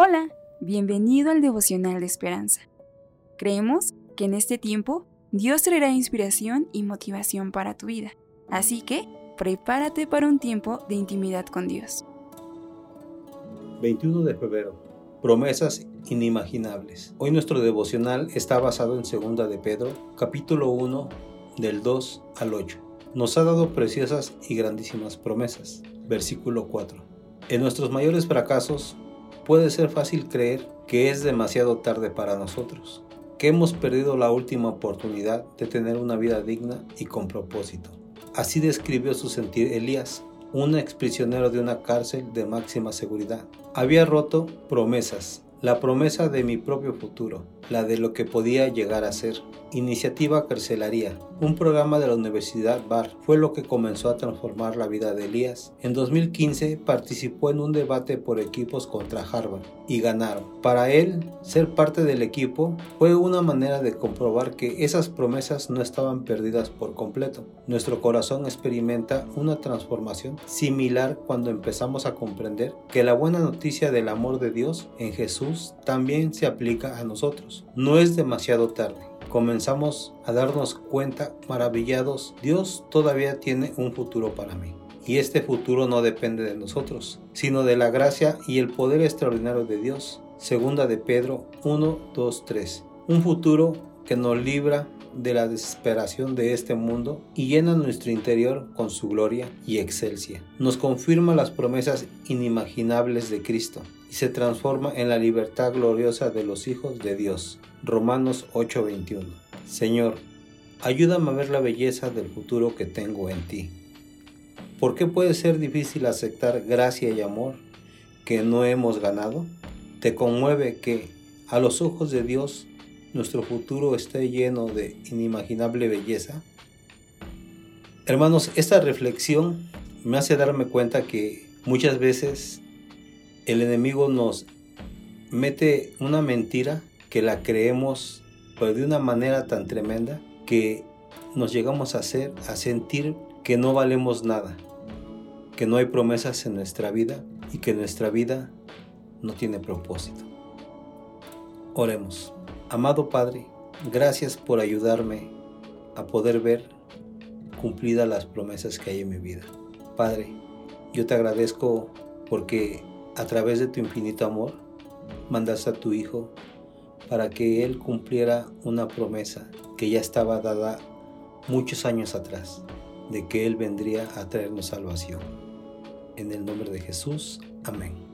Hola, bienvenido al devocional de esperanza. Creemos que en este tiempo Dios traerá inspiración y motivación para tu vida, así que prepárate para un tiempo de intimidad con Dios. 21 de febrero. Promesas inimaginables. Hoy nuestro devocional está basado en 2 de Pedro, capítulo 1, del 2 al 8. Nos ha dado preciosas y grandísimas promesas. Versículo 4. En nuestros mayores fracasos puede ser fácil creer que es demasiado tarde para nosotros, que hemos perdido la última oportunidad de tener una vida digna y con propósito. Así describió su sentir Elías, un exprisionero de una cárcel de máxima seguridad. Había roto promesas, la promesa de mi propio futuro, la de lo que podía llegar a ser. Iniciativa Carcelaría, un programa de la Universidad Bar, fue lo que comenzó a transformar la vida de Elías. En 2015 participó en un debate por equipos contra Harvard y ganaron. Para él, ser parte del equipo fue una manera de comprobar que esas promesas no estaban perdidas por completo. Nuestro corazón experimenta una transformación similar cuando empezamos a comprender que la buena noticia del amor de Dios en Jesús también se aplica a nosotros. No es demasiado tarde comenzamos a darnos cuenta maravillados, Dios todavía tiene un futuro para mí. Y este futuro no depende de nosotros, sino de la gracia y el poder extraordinario de Dios. Segunda de Pedro 1, 2, 3. Un futuro que nos libra de la desesperación de este mundo y llena nuestro interior con su gloria y excelsia. Nos confirma las promesas inimaginables de Cristo y se transforma en la libertad gloriosa de los hijos de Dios. Romanos 8:21. Señor, ayúdame a ver la belleza del futuro que tengo en ti. ¿Por qué puede ser difícil aceptar gracia y amor que no hemos ganado? ¿Te conmueve que a los ojos de Dios nuestro futuro esté lleno de inimaginable belleza? Hermanos, esta reflexión me hace darme cuenta que muchas veces el enemigo nos mete una mentira que la creemos pues, de una manera tan tremenda que nos llegamos a hacer, a sentir que no valemos nada, que no hay promesas en nuestra vida y que nuestra vida no tiene propósito. Oremos. Amado Padre, gracias por ayudarme a poder ver cumplidas las promesas que hay en mi vida. Padre, yo te agradezco porque a través de tu infinito amor mandaste a tu Hijo para que Él cumpliera una promesa que ya estaba dada muchos años atrás, de que Él vendría a traernos salvación. En el nombre de Jesús, amén.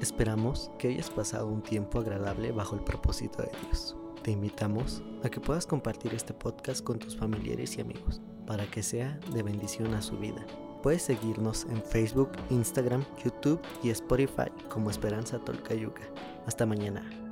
Esperamos que hayas pasado un tiempo agradable bajo el propósito de Dios. Te invitamos a que puedas compartir este podcast con tus familiares y amigos para que sea de bendición a su vida. Puedes seguirnos en Facebook, Instagram, YouTube y Spotify como Esperanza Tolcayuca. Hasta mañana.